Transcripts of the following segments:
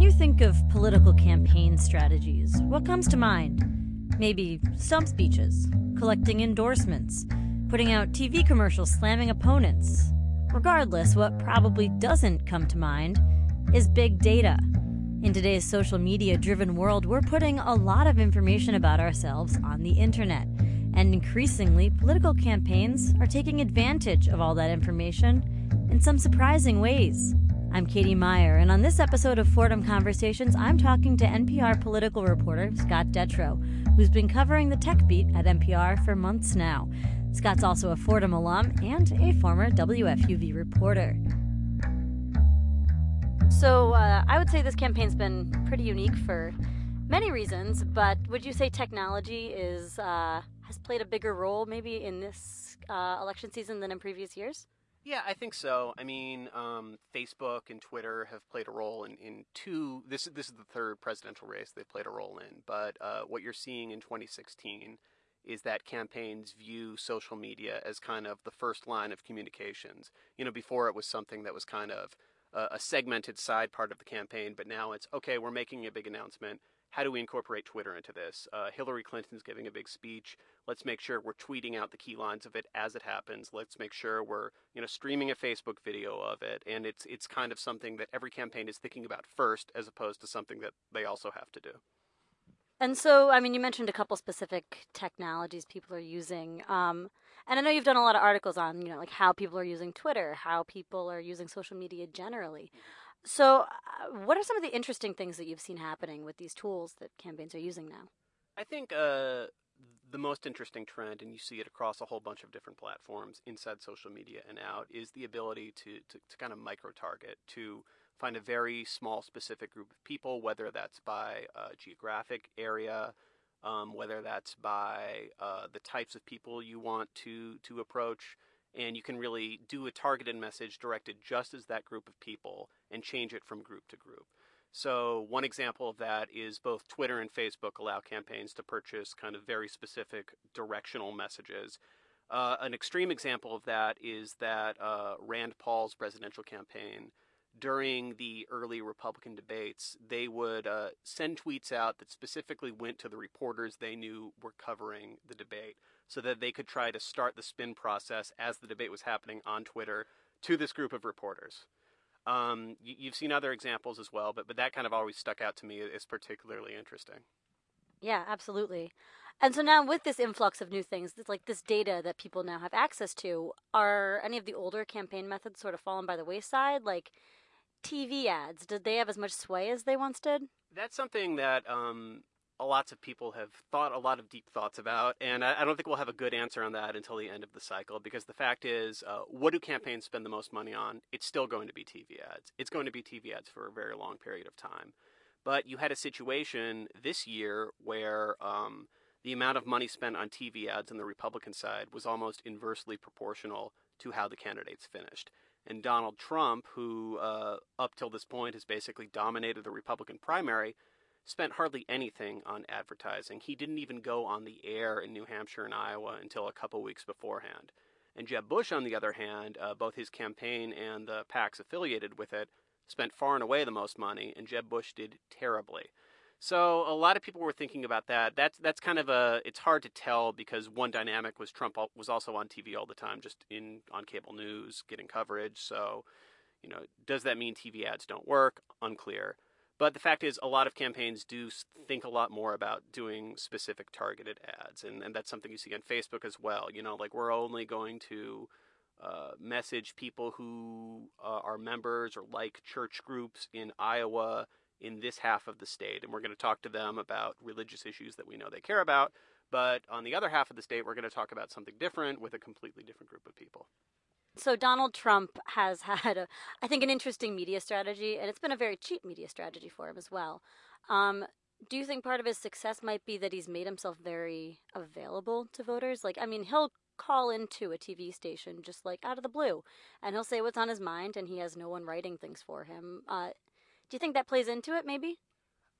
When you think of political campaign strategies, what comes to mind? Maybe stump speeches, collecting endorsements, putting out TV commercials slamming opponents. Regardless, what probably doesn't come to mind is big data. In today's social media driven world, we're putting a lot of information about ourselves on the internet. And increasingly, political campaigns are taking advantage of all that information in some surprising ways. I'm Katie Meyer, and on this episode of Fordham Conversations, I'm talking to NPR political reporter Scott Detrow, who's been covering the tech beat at NPR for months now. Scott's also a Fordham alum and a former WFUV reporter. So, uh, I would say this campaign's been pretty unique for many reasons, but would you say technology is uh, has played a bigger role maybe in this uh, election season than in previous years? Yeah, I think so. I mean, um, Facebook and Twitter have played a role in, in two. This this is the third presidential race they've played a role in. But uh, what you're seeing in 2016 is that campaigns view social media as kind of the first line of communications. You know, before it was something that was kind of a, a segmented side part of the campaign, but now it's okay. We're making a big announcement how do we incorporate Twitter into this? Uh, Hillary Clinton's giving a big speech. Let's make sure we're tweeting out the key lines of it as it happens. Let's make sure we're you know streaming a Facebook video of it, and it's it's kind of something that every campaign is thinking about first, as opposed to something that they also have to do. And so, I mean, you mentioned a couple specific technologies people are using. Um, and I know you've done a lot of articles on, you know, like how people are using Twitter, how people are using social media generally. So, uh, what are some of the interesting things that you've seen happening with these tools that campaigns are using now? I think uh, the most interesting trend, and you see it across a whole bunch of different platforms inside social media and out, is the ability to, to, to kind of micro target, to find a very small, specific group of people, whether that's by uh, geographic area, um, whether that's by uh, the types of people you want to, to approach and you can really do a targeted message directed just as that group of people and change it from group to group. So, one example of that is both Twitter and Facebook allow campaigns to purchase kind of very specific directional messages. Uh, an extreme example of that is that uh, Rand Paul's presidential campaign, during the early Republican debates, they would uh, send tweets out that specifically went to the reporters they knew were covering the debate so that they could try to start the spin process as the debate was happening on Twitter to this group of reporters. Um, you, have seen other examples as well, but but that kind of always stuck out to me as particularly interesting. Yeah, absolutely. And so now with this influx of new things, like this data that people now have access to, are any of the older campaign methods sort of fallen by the wayside? Like TV ads, did they have as much sway as they once did? That's something that um, lots of people have thought a lot of deep thoughts about, and I, don't think we'll have a good answer on that until the end of the cycle. Because the fact is, uh, what do campaigns spend the most money on? It's still going to be TV ads. It's going to be TV ads for a very long period of time. But you had a situation this year where um, the amount of money spent on TV ads on the Republican side was almost inversely proportional to how the candidates finished. And Donald Trump, who uh, up till this point has basically dominated the Republican primary, spent hardly anything on advertising. He didn't even go on the air in New Hampshire and Iowa until a couple weeks beforehand. And Jeb Bush, on the other hand, uh, both his campaign and the PACs affiliated with it spent far and away the most money, and Jeb Bush did terribly. So a lot of people were thinking about that. That's that's kind of a it's hard to tell because one dynamic was Trump was also on TV all the time, just in on cable news, getting coverage. So, you know, does that mean TV ads don't work? Unclear. But the fact is, a lot of campaigns do think a lot more about doing specific targeted ads, and, and that's something you see on Facebook as well. You know, like we're only going to uh, message people who uh, are members or like church groups in Iowa in this half of the state, and we're going to talk to them about religious issues that we know they care about. But on the other half of the state, we're going to talk about something different with a completely different group of people. So Donald Trump has had, a, I think, an interesting media strategy, and it's been a very cheap media strategy for him as well. Um, do you think part of his success might be that he's made himself very available to voters? Like, I mean, he'll call into a TV station just like out of the blue, and he'll say what's on his mind, and he has no one writing things for him. Uh, do you think that plays into it? Maybe.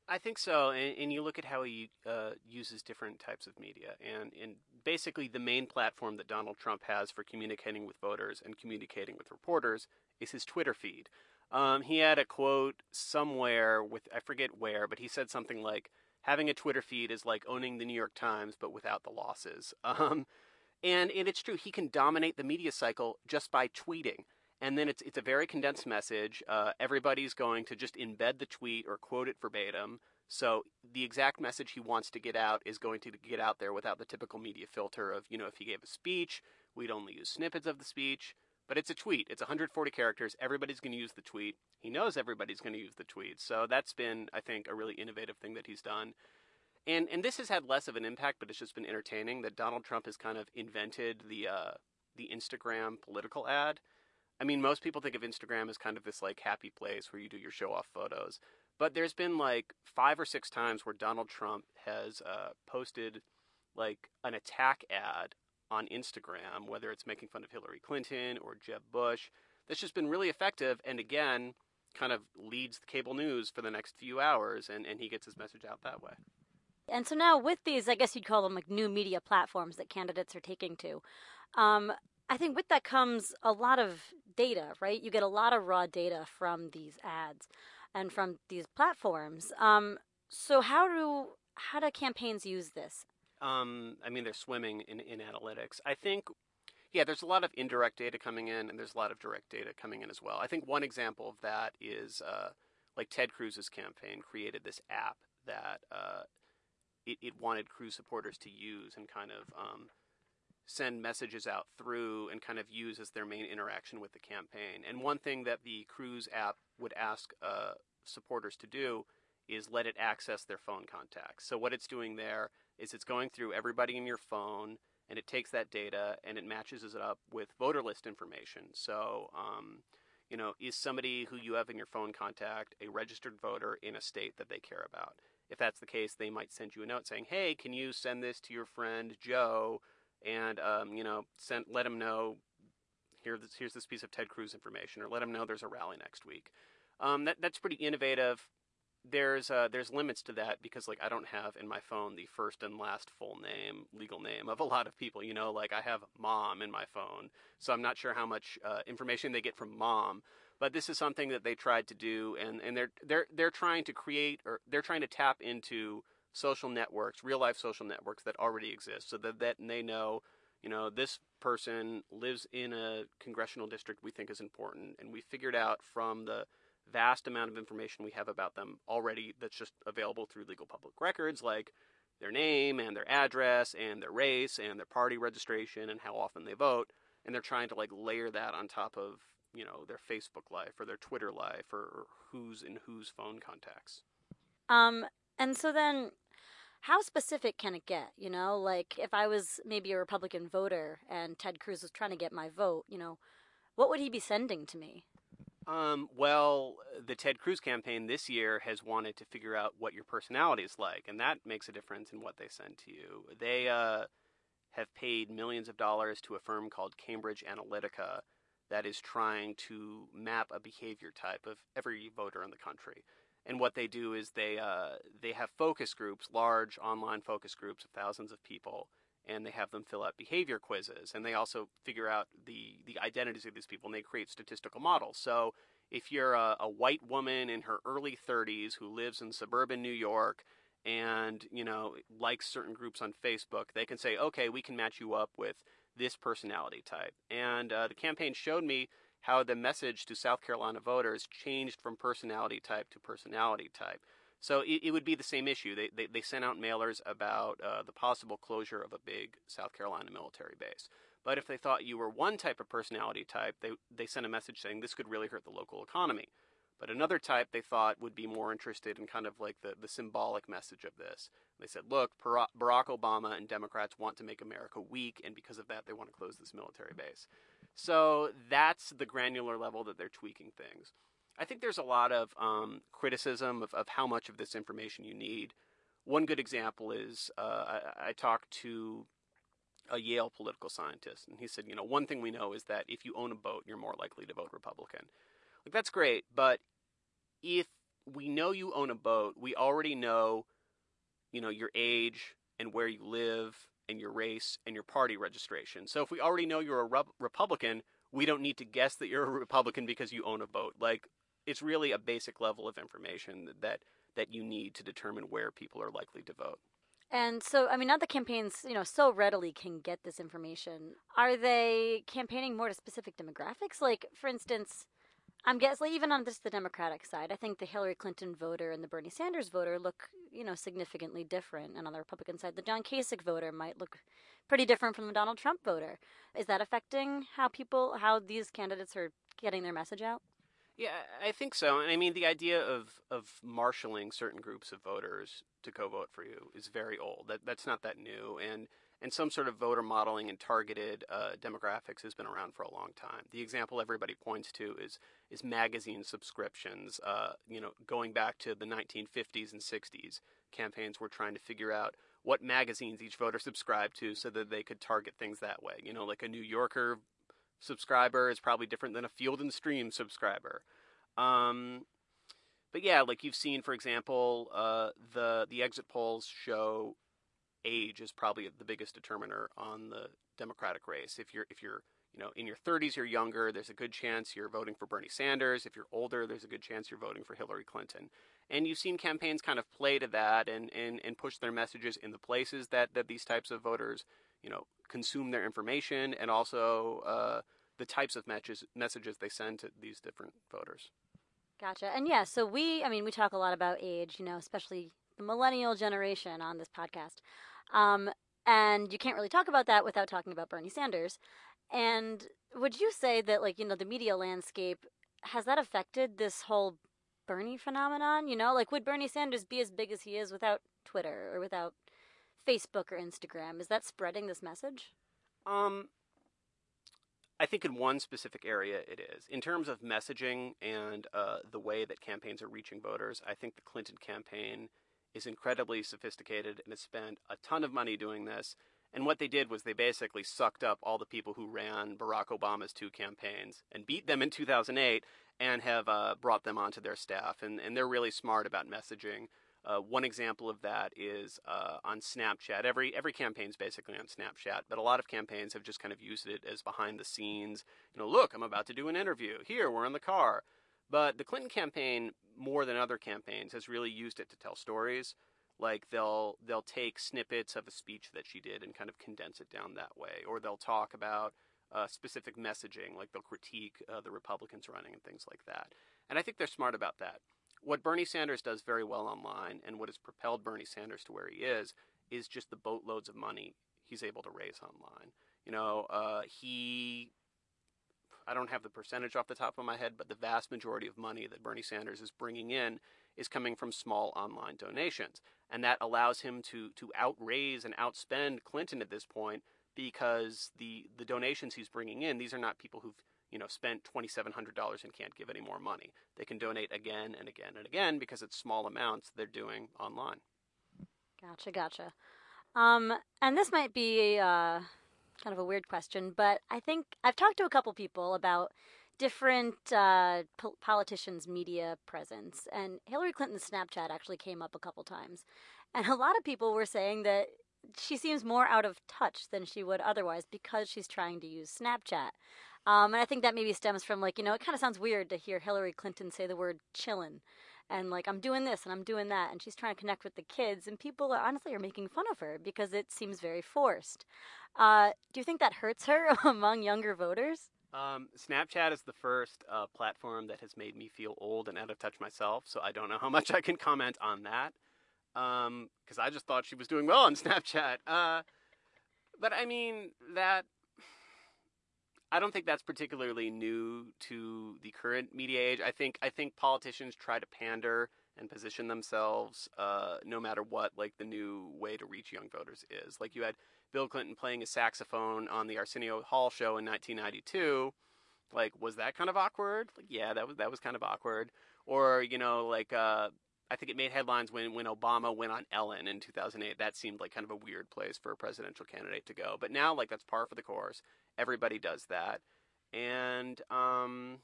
I think so, and, and you look at how he uh, uses different types of media, and, and basically the main platform that Donald Trump has for communicating with voters and communicating with reporters is his Twitter feed. Um, he had a quote somewhere with I forget where, but he said something like, "Having a Twitter feed is like owning the New York Times, but without the losses." Um, and and it's true, he can dominate the media cycle just by tweeting. And then it's it's a very condensed message. Uh, everybody's going to just embed the tweet or quote it verbatim. So the exact message he wants to get out is going to get out there without the typical media filter of, you know, if he gave a speech, we'd only use snippets of the speech. But it's a tweet. It's 140 characters. Everybody's going to use the tweet. He knows everybody's going to use the tweet. So that's been, I think, a really innovative thing that he's done. And and this has had less of an impact, but it's just been entertaining that Donald Trump has kind of invented the uh, the Instagram political ad. I mean, most people think of Instagram as kind of this like happy place where you do your show off photos. But there's been like five or six times where Donald Trump has uh, posted like an attack ad on Instagram, whether it's making fun of Hillary Clinton or Jeb Bush. That's just been really effective. And again, kind of leads the cable news for the next few hours, and, and he gets his message out that way. And so now with these, I guess you'd call them like new media platforms that candidates are taking to. Um, I think with that comes a lot of data, right? You get a lot of raw data from these ads and from these platforms. Um, so how do how do campaigns use this? Um, I mean, they're swimming in, in analytics. I think, yeah, there's a lot of indirect data coming in, and there's a lot of direct data coming in as well. I think one example of that is uh, like Ted Cruz's campaign created this app that uh, it, it, wanted Cruz supporters to use and kind of um, send messages out through and kind of use as their main interaction with the campaign. And one thing that the Cruz app would ask uh, supporters to do is let it access their phone contacts. So what it's doing there is it's going through everybody in your phone and it takes that data and it matches it up with voter list information. So, um, you know, is somebody who you have in your phone contact a registered voter in a state that they care about? If that's the case, they might send you a note saying, "Hey, can you send this to your friend Joe?" And um, you know, send let him know here here's this piece of Ted Cruz information, or let him know there's a rally next week. Um, that that's pretty innovative. There's uh, there's limits to that because like I don't have in my phone the first and last full name, legal name of a lot of people. You know, like I have mom in my phone, so I'm not sure how much uh, information they get from mom. But this is something that they tried to do, and, and they're they're they're trying to create or they're trying to tap into social networks, real life social networks that already exist, so that, that they know, you know, this person lives in a congressional district we think is important, and we figured out from the vast amount of information we have about them already that's just available through legal public records, like their name and their address and their race and their party registration and how often they vote, and they're trying to like layer that on top of you know their Facebook life or their Twitter life or who's in whose phone contacts. Um, and so then, how specific can it get? You know, like if I was maybe a Republican voter and Ted Cruz was trying to get my vote, you know, what would he be sending to me? Um, well, the Ted Cruz campaign this year has wanted to figure out what your personality is like, and that makes a difference in what they send to you. They uh, have paid millions of dollars to a firm called Cambridge Analytica that is trying to map a behavior type of every voter in the country. And what they do is they uh, they have focus groups, large online focus groups of thousands of people, and they have them fill out behavior quizzes. And they also figure out the the identities of these people, and they create statistical models. So if you're a, a white woman in her early 30s who lives in suburban New York and you know likes certain groups on Facebook, they can say, okay, we can match you up with this personality type. And uh, the campaign showed me how the message to South Carolina voters changed from personality type to personality type. So it, it would be the same issue. They, they, they sent out mailers about uh, the possible closure of a big South Carolina military base. But if they thought you were one type of personality type, they, they sent a message saying this could really hurt the local economy. But another type they thought would be more interested in kind of like the, the symbolic message of this. They said, look, Barack Obama and Democrats want to make America weak, and because of that, they want to close this military base. So that's the granular level that they're tweaking things. I think there's a lot of um, criticism of, of how much of this information you need. One good example is uh, I, I talked to a Yale political scientist, and he said, you know, one thing we know is that if you own a boat, you're more likely to vote Republican. Like that's great, but if we know you own a boat, we already know, you know, your age and where you live and your race and your party registration. So if we already know you're a Re- Republican, we don't need to guess that you're a Republican because you own a boat. Like it's really a basic level of information that that you need to determine where people are likely to vote. And so, I mean, not the campaigns, you know, so readily can get this information. Are they campaigning more to specific demographics? Like, for instance, I'm guessing even on just the Democratic side, I think the Hillary Clinton voter and the Bernie Sanders voter look, you know, significantly different. And on the Republican side, the John Kasich voter might look pretty different from the Donald Trump voter. Is that affecting how people, how these candidates are getting their message out? Yeah, I think so. And I mean, the idea of of marshaling certain groups of voters to co-vote for you is very old. That that's not that new, and and some sort of voter modeling and targeted uh, demographics has been around for a long time. The example everybody points to is is magazine subscriptions. Uh, you know, going back to the 1950s and 60s, campaigns were trying to figure out what magazines each voter subscribed to so that they could target things that way. You know, like a New Yorker subscriber is probably different than a Field and Stream subscriber. Um, but yeah, like you've seen, for example, uh, the the exit polls show age is probably the biggest determiner on the Democratic race. If you're if you're you know in your 30s, you're younger. There's a good chance you're voting for Bernie Sanders. If you're older, there's a good chance you're voting for Hillary Clinton. And you've seen campaigns kind of play to that and, and, and push their messages in the places that, that these types of voters, you know, consume their information and also uh, the types of messages messages they send to these different voters. Gotcha. And yeah, so we, I mean, we talk a lot about age, you know, especially the millennial generation on this podcast. Um, and you can't really talk about that without talking about Bernie Sanders. And would you say that, like, you know, the media landscape has that affected this whole Bernie phenomenon? You know, like, would Bernie Sanders be as big as he is without Twitter or without Facebook or Instagram? Is that spreading this message? Um, I think in one specific area it is. In terms of messaging and uh, the way that campaigns are reaching voters, I think the Clinton campaign is incredibly sophisticated and has spent a ton of money doing this. And what they did was they basically sucked up all the people who ran Barack Obama's two campaigns and beat them in 2008 and have uh, brought them onto their staff. And, and they're really smart about messaging. Uh, one example of that is uh, on Snapchat. Every every campaign is basically on Snapchat, but a lot of campaigns have just kind of used it as behind the scenes. You know, look, I'm about to do an interview. Here, we're in the car. But the Clinton campaign, more than other campaigns, has really used it to tell stories. Like they'll they'll take snippets of a speech that she did and kind of condense it down that way, or they'll talk about uh, specific messaging, like they'll critique uh, the Republicans running and things like that. And I think they're smart about that what Bernie Sanders does very well online and what has propelled Bernie Sanders to where he is is just the boatloads of money he's able to raise online. You know, uh, he, I don't have the percentage off the top of my head, but the vast majority of money that Bernie Sanders is bringing in is coming from small online donations. And that allows him to, to outraise and outspend Clinton at this point because the, the donations he's bringing in, these are not people who've you know, spent $2,700 and can't give any more money. They can donate again and again and again because it's small amounts they're doing online. Gotcha, gotcha. Um, and this might be uh, kind of a weird question, but I think I've talked to a couple people about different uh, po- politicians' media presence, and Hillary Clinton's Snapchat actually came up a couple times. And a lot of people were saying that she seems more out of touch than she would otherwise because she's trying to use Snapchat. Um, and I think that maybe stems from like, you know, it kind of sounds weird to hear Hillary Clinton say the word chillin' and like, I'm doing this and I'm doing that. And she's trying to connect with the kids. And people are, honestly are making fun of her because it seems very forced. Uh, do you think that hurts her among younger voters? Um, Snapchat is the first uh, platform that has made me feel old and out of touch myself, so I don't know how much I can comment on that. Because um, I just thought she was doing well on Snapchat. Uh, but I mean, that I don't think that's particularly new to the current media age. I think I think politicians try to pander and position themselves uh, no matter what like the new way to reach young voters is. Like you had Bill Clinton playing a saxophone on the Arsenio Hall show in 1992. Like was that kind of awkward? Like yeah, that was that was kind of awkward. Or you know like uh, I think it made headlines when, when Obama went on Ellen in 2008. That seemed like kind of a weird place for a presidential candidate to go. But now, like, that's par for the course. Everybody does that. And, um,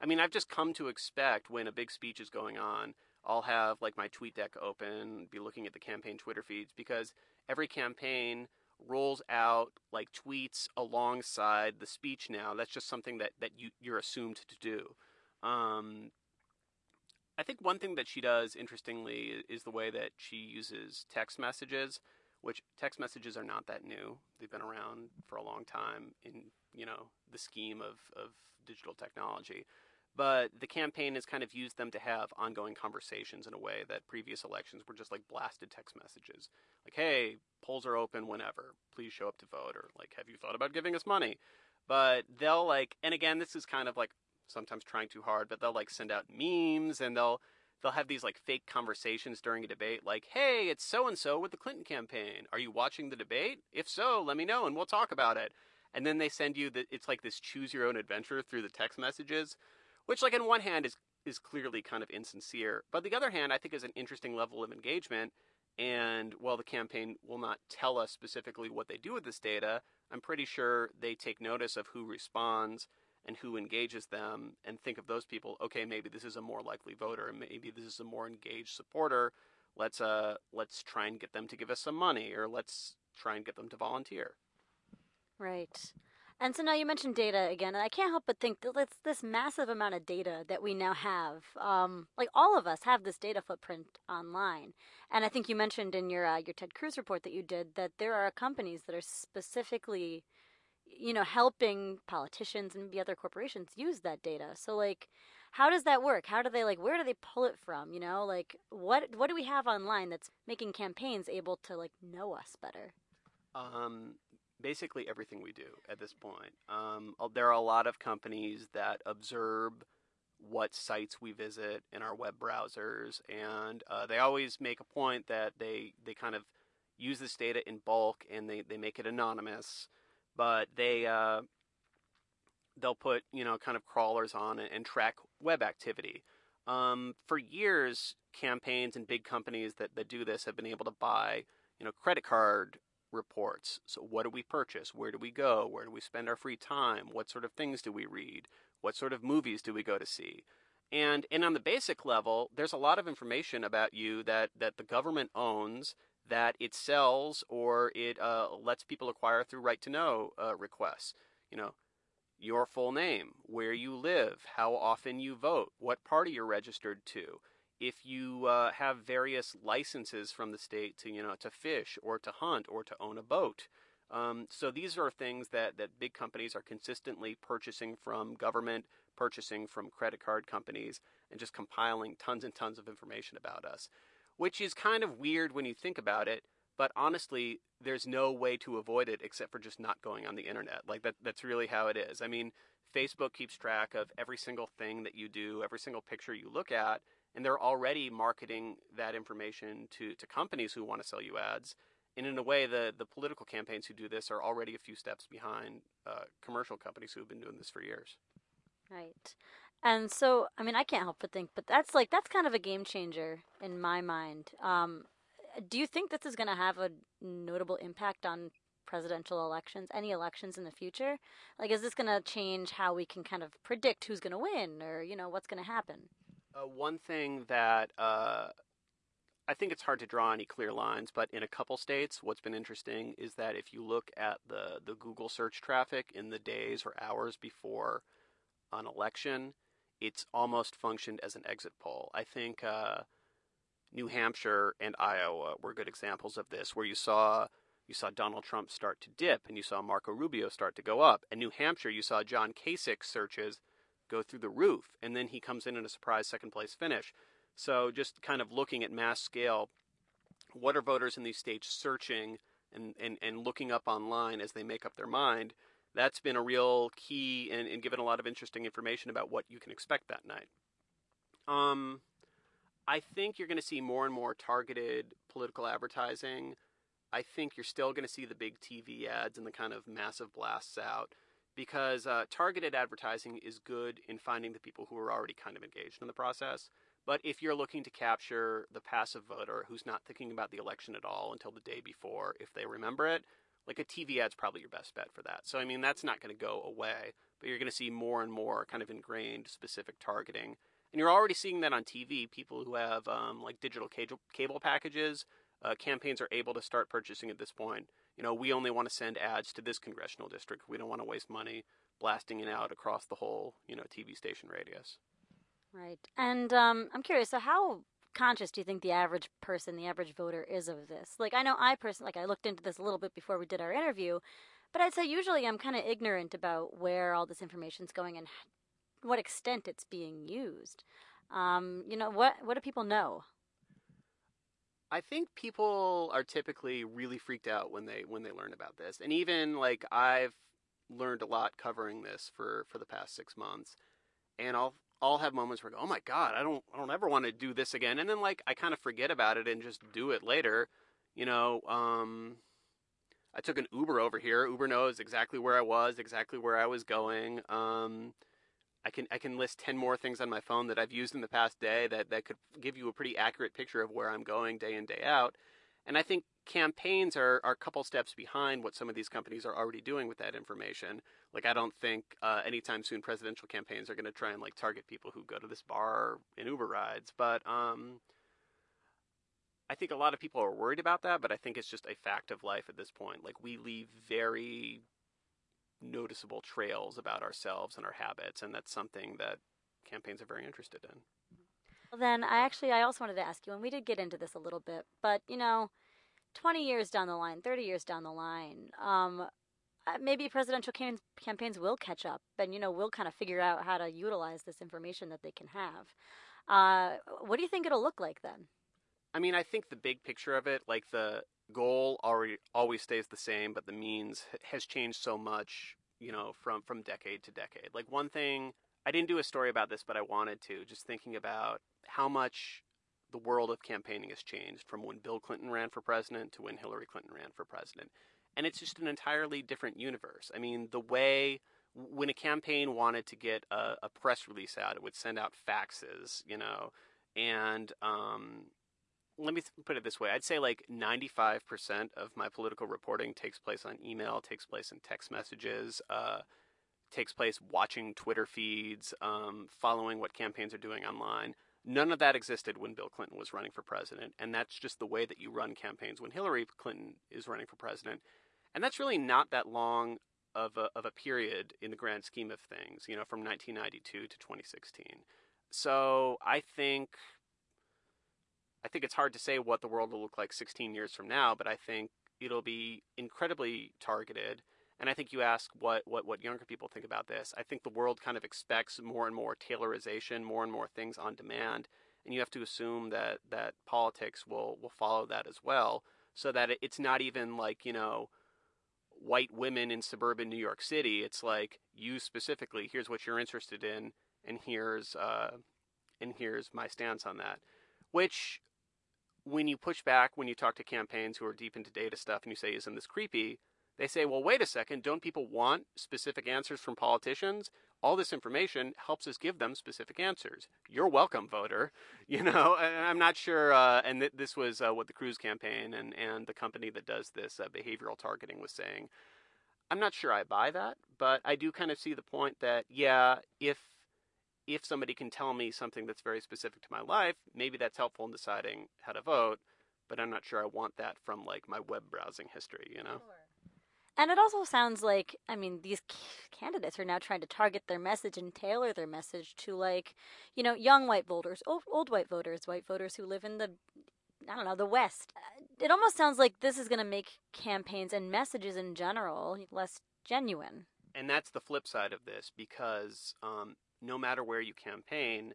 I mean, I've just come to expect when a big speech is going on, I'll have, like, my tweet deck open, be looking at the campaign Twitter feeds, because every campaign rolls out, like, tweets alongside the speech now. That's just something that, that you, you're assumed to do. Um, I think one thing that she does interestingly is the way that she uses text messages, which text messages are not that new. They've been around for a long time in, you know, the scheme of, of digital technology. But the campaign has kind of used them to have ongoing conversations in a way that previous elections were just like blasted text messages. Like, hey, polls are open whenever. Please show up to vote. Or like, have you thought about giving us money? But they'll like, and again, this is kind of like sometimes trying too hard, but they'll like send out memes and they'll they'll have these like fake conversations during a debate like, "Hey, it's so and so with the Clinton campaign. Are you watching the debate? If so, let me know and we'll talk about it." And then they send you that it's like this choose your own adventure through the text messages, which like on one hand is is clearly kind of insincere, but the other hand I think is an interesting level of engagement. And while the campaign will not tell us specifically what they do with this data, I'm pretty sure they take notice of who responds and who engages them and think of those people okay maybe this is a more likely voter and maybe this is a more engaged supporter. Let's uh let's try and get them to give us some money or let's try and get them to volunteer. Right. And so now you mentioned data again, and I can't help but think that it's this massive amount of data that we now have. Um, like all of us have this data footprint online, and I think you mentioned in your uh, your Ted Cruz report that you did that there are companies that are specifically you know, helping politicians and maybe other corporations use that data. So like how does that work? How do they like where do they pull it from, you know? Like what what do we have online that's making campaigns able to like know us better? Um basically everything we do at this point. Um, there are a lot of companies that observe what sites we visit in our web browsers, and uh, they always make a point that they they kind of use this data in bulk and they, they make it anonymous but they uh, they'll put you know kind of crawlers on and, and track web activity. Um, for years, campaigns and big companies that, that do this have been able to buy you know credit card reports. So what do we purchase? Where do we go? Where do we spend our free time? What sort of things do we read? What sort of movies do we go to see? And and on the basic level, there's a lot of information about you that that the government owns that it sells or it uh, lets people acquire through right to know uh, requests. You know, your full name, where you live, how often you vote, what party you're registered to. If you uh, have various licenses from the state to, you know, to fish or to hunt or to own a boat. Um, so these are things that, that big companies are consistently purchasing from government, purchasing from credit card companies, and just compiling tons and tons of information about us which is kind of weird when you think about it. But honestly, there's no way to avoid it except for just not going on the internet. Like that, that's really how it is. I mean, Facebook keeps track of every single thing that you do, every single picture you look at, and they're already marketing that information to, to companies who want to sell you ads. And in a way, the, the political campaigns who do this are already a few steps behind uh, commercial companies who have been doing this for years. Right. And so, I mean, I can't help but think, but that's like that's kind of a game changer in my mind. Um, do you think this is going to have a notable impact on presidential elections, any elections in the future? Like, is this going to change how we can kind of predict who's going to win, or you know, what's going to happen? Uh, one thing that uh, I think it's hard to draw any clear lines, but in a couple states, what's been interesting is that if you look at the the Google search traffic in the days or hours before an election, it's almost functioned as an exit poll. I think uh, New Hampshire and Iowa were good examples of this, where you saw you saw Donald Trump start to dip, and you saw Marco Rubio start to go up. And New Hampshire, you saw John Kasich searches go through the roof, and then he comes in in a surprise second place finish. So just kind of looking at mass scale, what are voters in these states searching and, and, and looking up online as they make up their mind? That's been a real key and, and given a lot of interesting information about what you can expect that night. Um, I think you're going to see more and more targeted political advertising. I think you're still going to see the big TV ads and the kind of massive blasts out because uh, targeted advertising is good in finding the people who are already kind of engaged in the process. But if you're looking to capture the passive voter who's not thinking about the election at all until the day before, if they remember it, like a TV ad's probably your best bet for that. So I mean that's not going to go away, but you're going to see more and more kind of ingrained specific targeting, and you're already seeing that on TV. People who have um, like digital cable packages, uh, campaigns are able to start purchasing at this point. You know, we only want to send ads to this congressional district. We don't want to waste money blasting it out across the whole you know TV station radius. Right. And um, I'm curious. So, how conscious do you think the average person, the average voter, is of this? Like, I know I personally, like, I looked into this a little bit before we did our interview, but I'd say usually I'm kind of ignorant about where all this information's going and what extent it's being used. Um, you know, what what do people know? I think people are typically really freaked out when they when they learn about this, and even like I've learned a lot covering this for for the past six months, and I'll I'll have moments where I go, oh my god, I don't I don't ever want to do this again, and then like I kind of forget about it and just do it later, you know. Um, I took an Uber over here. Uber knows exactly where I was, exactly where I was going. Um, I can I can list ten more things on my phone that I've used in the past day that that could give you a pretty accurate picture of where I'm going day in day out. And I think campaigns are, are a couple steps behind what some of these companies are already doing with that information. Like I don't think uh, anytime soon presidential campaigns are going to try and like target people who go to this bar in Uber rides. But um, I think a lot of people are worried about that. But I think it's just a fact of life at this point. Like we leave very noticeable trails about ourselves and our habits, and that's something that campaigns are very interested in. Then I actually I also wanted to ask you, and we did get into this a little bit, but you know, twenty years down the line, thirty years down the line, um, uh, maybe presidential cam- campaigns will catch up, and you know, we'll kind of figure out how to utilize this information that they can have. Uh, what do you think it'll look like then? I mean, I think the big picture of it, like the goal already always stays the same, but the means has changed so much, you know, from from decade to decade. Like one thing, I didn't do a story about this, but I wanted to. Just thinking about how much the world of campaigning has changed from when Bill Clinton ran for president to when Hillary Clinton ran for president, and it's just an entirely different universe. I mean, the way when a campaign wanted to get a, a press release out, it would send out faxes, you know, and um, let me put it this way I'd say like 95% of my political reporting takes place on email, takes place in text messages, uh, takes place watching Twitter feeds, um, following what campaigns are doing online. None of that existed when Bill Clinton was running for president, and that's just the way that you run campaigns when Hillary Clinton is running for president. And that's really not that long of a, of a period in the grand scheme of things, you know, from 1992 to 2016. So I think I think it's hard to say what the world will look like 16 years from now, but I think it'll be incredibly targeted. And I think you ask what, what, what younger people think about this. I think the world kind of expects more and more tailorization, more and more things on demand. And you have to assume that, that politics will, will follow that as well, so that it's not even like, you know, white women in suburban New York City. It's like you specifically, here's what you're interested in, and here's, uh, and here's my stance on that. Which when you push back, when you talk to campaigns who are deep into data stuff and you say, isn't this creepy? They say, well, wait a second, don't people want specific answers from politicians? All this information helps us give them specific answers. You're welcome, voter. You know, I'm not sure, uh, and th- this was uh, what the Cruz campaign and, and the company that does this uh, behavioral targeting was saying. I'm not sure I buy that, but I do kind of see the point that, yeah, if if somebody can tell me something that's very specific to my life, maybe that's helpful in deciding how to vote. But I'm not sure I want that from like my web browsing history, you know. Sure. And it also sounds like, I mean, these candidates are now trying to target their message and tailor their message to, like, you know, young white voters, old, old white voters, white voters who live in the, I don't know, the West. It almost sounds like this is going to make campaigns and messages in general less genuine. And that's the flip side of this because um, no matter where you campaign,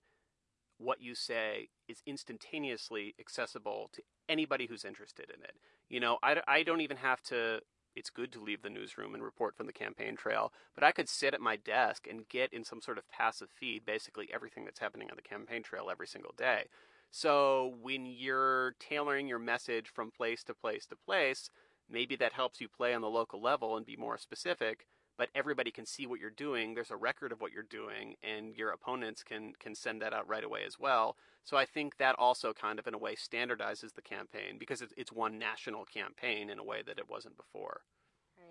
what you say is instantaneously accessible to anybody who's interested in it. You know, I, I don't even have to. It's good to leave the newsroom and report from the campaign trail, but I could sit at my desk and get in some sort of passive feed basically everything that's happening on the campaign trail every single day. So when you're tailoring your message from place to place to place, maybe that helps you play on the local level and be more specific but everybody can see what you're doing. There's a record of what you're doing, and your opponents can can send that out right away as well. So I think that also kind of in a way standardizes the campaign because it's one national campaign in a way that it wasn't before.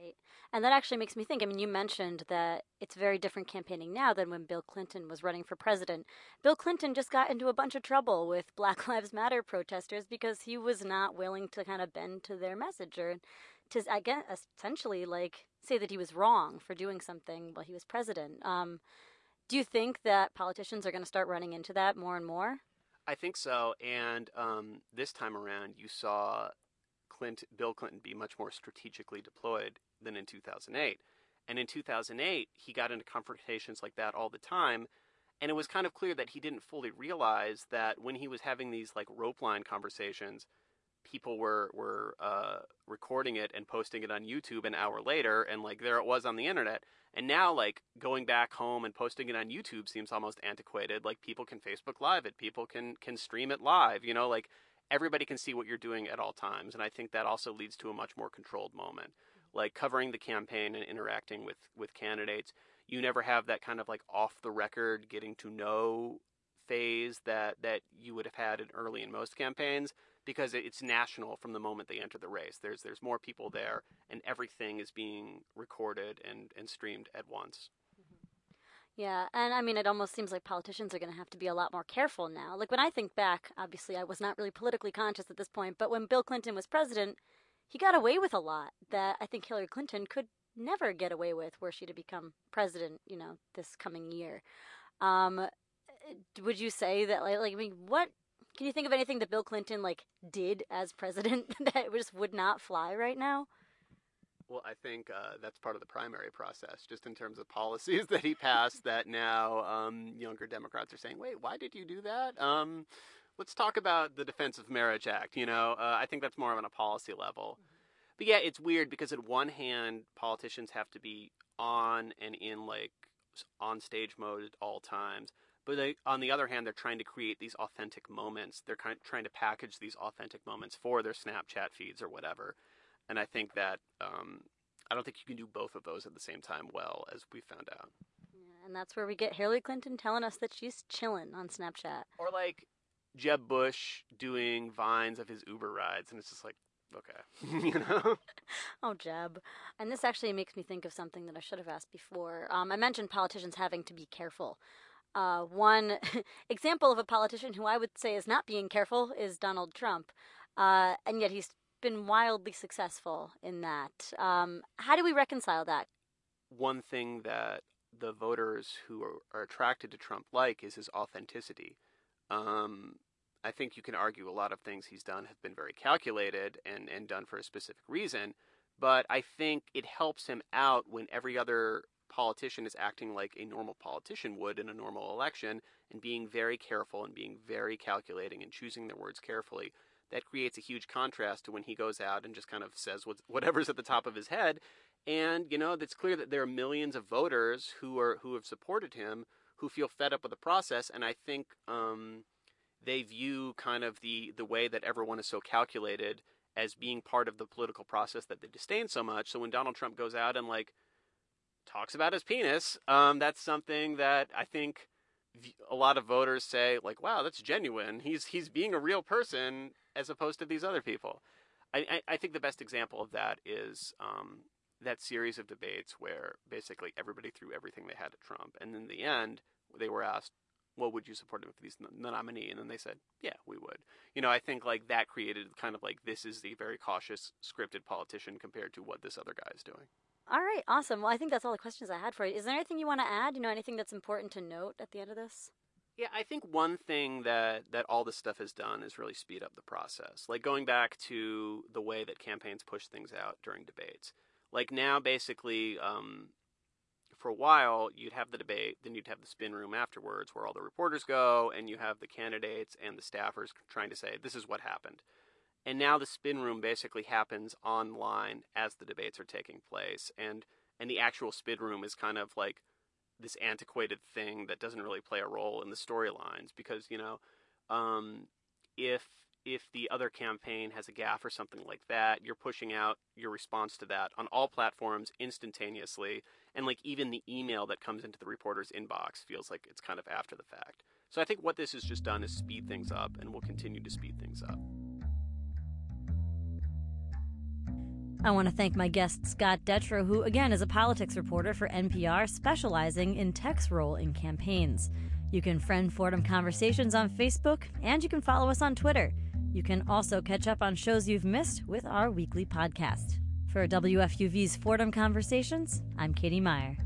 Right. And that actually makes me think. I mean, you mentioned that it's very different campaigning now than when Bill Clinton was running for president. Bill Clinton just got into a bunch of trouble with Black Lives Matter protesters because he was not willing to kind of bend to their message or to, guess, essentially like say that he was wrong for doing something while he was president. Um, Do you think that politicians are going to start running into that more and more? I think so. And um, this time around, you saw Clinton, Bill Clinton be much more strategically deployed than in 2008. And in 2008, he got into confrontations like that all the time. And it was kind of clear that he didn't fully realize that when he was having these like rope line conversations, people were were uh, recording it and posting it on YouTube an hour later, and like there it was on the internet. And now, like going back home and posting it on YouTube seems almost antiquated. Like people can Facebook Live it, people can can stream it live. You know, like everybody can see what you're doing at all times, and I think that also leads to a much more controlled moment. Like covering the campaign and interacting with with candidates you never have that kind of like off the record getting to know phase that that you would have had in early in most campaigns because it's national from the moment they enter the race. There's there's more people there, and everything is being recorded and and streamed at once. Mm-hmm. Yeah, and I mean, it almost seems like politicians are going to have to be a lot more careful now. Like when I think back, obviously I was not really politically conscious at this point, but when Bill Clinton was president, he got away with a lot that I think Hillary Clinton could never get away with were she to become president, you know, this coming year. Um, would you say that, like, like, I mean, what can you think of anything that Bill Clinton like did as president that just would not fly right now? Well, I think uh, that's part of the primary process, just in terms of policies that he passed. that now um, younger Democrats are saying, "Wait, why did you do that?" Um, let's talk about the Defense of Marriage Act. You know, uh, I think that's more on a policy level. Mm-hmm. But yeah, it's weird because at one hand, politicians have to be on and in like on stage mode at all times. But they, on the other hand, they're trying to create these authentic moments. They're kind of trying to package these authentic moments for their Snapchat feeds or whatever. And I think that um, I don't think you can do both of those at the same time well, as we found out. Yeah, and that's where we get Hillary Clinton telling us that she's chilling on Snapchat. Or like Jeb Bush doing vines of his Uber rides, and it's just like, okay, you know. oh, Jeb. And this actually makes me think of something that I should have asked before. Um, I mentioned politicians having to be careful. Uh, one example of a politician who I would say is not being careful is Donald Trump, uh, and yet he's been wildly successful in that. Um, how do we reconcile that? One thing that the voters who are, are attracted to Trump like is his authenticity. Um, I think you can argue a lot of things he's done have been very calculated and, and done for a specific reason. But I think it helps him out when every other politician is acting like a normal politician would in a normal election and being very careful and being very calculating and choosing their words carefully. That creates a huge contrast to when he goes out and just kind of says whatever's at the top of his head. And, you know, it's clear that there are millions of voters who are who have supported him who feel fed up with the process. And I think um, they view kind of the the way that everyone is so calculated as being part of the political process that they disdain so much. So when Donald Trump goes out and like talks about his penis, um, that's something that I think a lot of voters say like, "Wow, that's genuine. He's he's being a real person as opposed to these other people." I, I, I think the best example of that is um, that series of debates where basically everybody threw everything they had at Trump, and in the end, they were asked, well, would you support him if he's the nominee? And then they said, yeah, we would. You know, I think like that created kind of like this is the very cautious, scripted politician compared to what this other guy is doing. All right, awesome. Well, I think that's all the questions I had for you. Is there anything you want to add? You know, anything that's important to note at the end of this? Yeah, I think one thing that that all this stuff has done is really speed up the process. Like going back to the way that campaigns push things out during debates. Like now, basically, um, for a while, you'd have the debate, then you'd have the spin room afterwards where all the reporters go, and you have the candidates and the staffers trying to say, this is what happened. And now the spin room basically happens online as the debates are taking place. And, and the actual spin room is kind of like this antiquated thing that doesn't really play a role in the storylines because, you know, um, if if the other campaign has a gaffe or something like that, you're pushing out your response to that on all platforms instantaneously. And like even the email that comes into the reporter's inbox feels like it's kind of after the fact. So I think what this has just done is speed things up and will continue to speed things up. I want to thank my guest, Scott Detrow, who again is a politics reporter for NPR specializing in Tech's role in campaigns. You can friend Fordham Conversations on Facebook, and you can follow us on Twitter. You can also catch up on shows you've missed with our weekly podcast. For WFUV's Fordham Conversations, I'm Katie Meyer.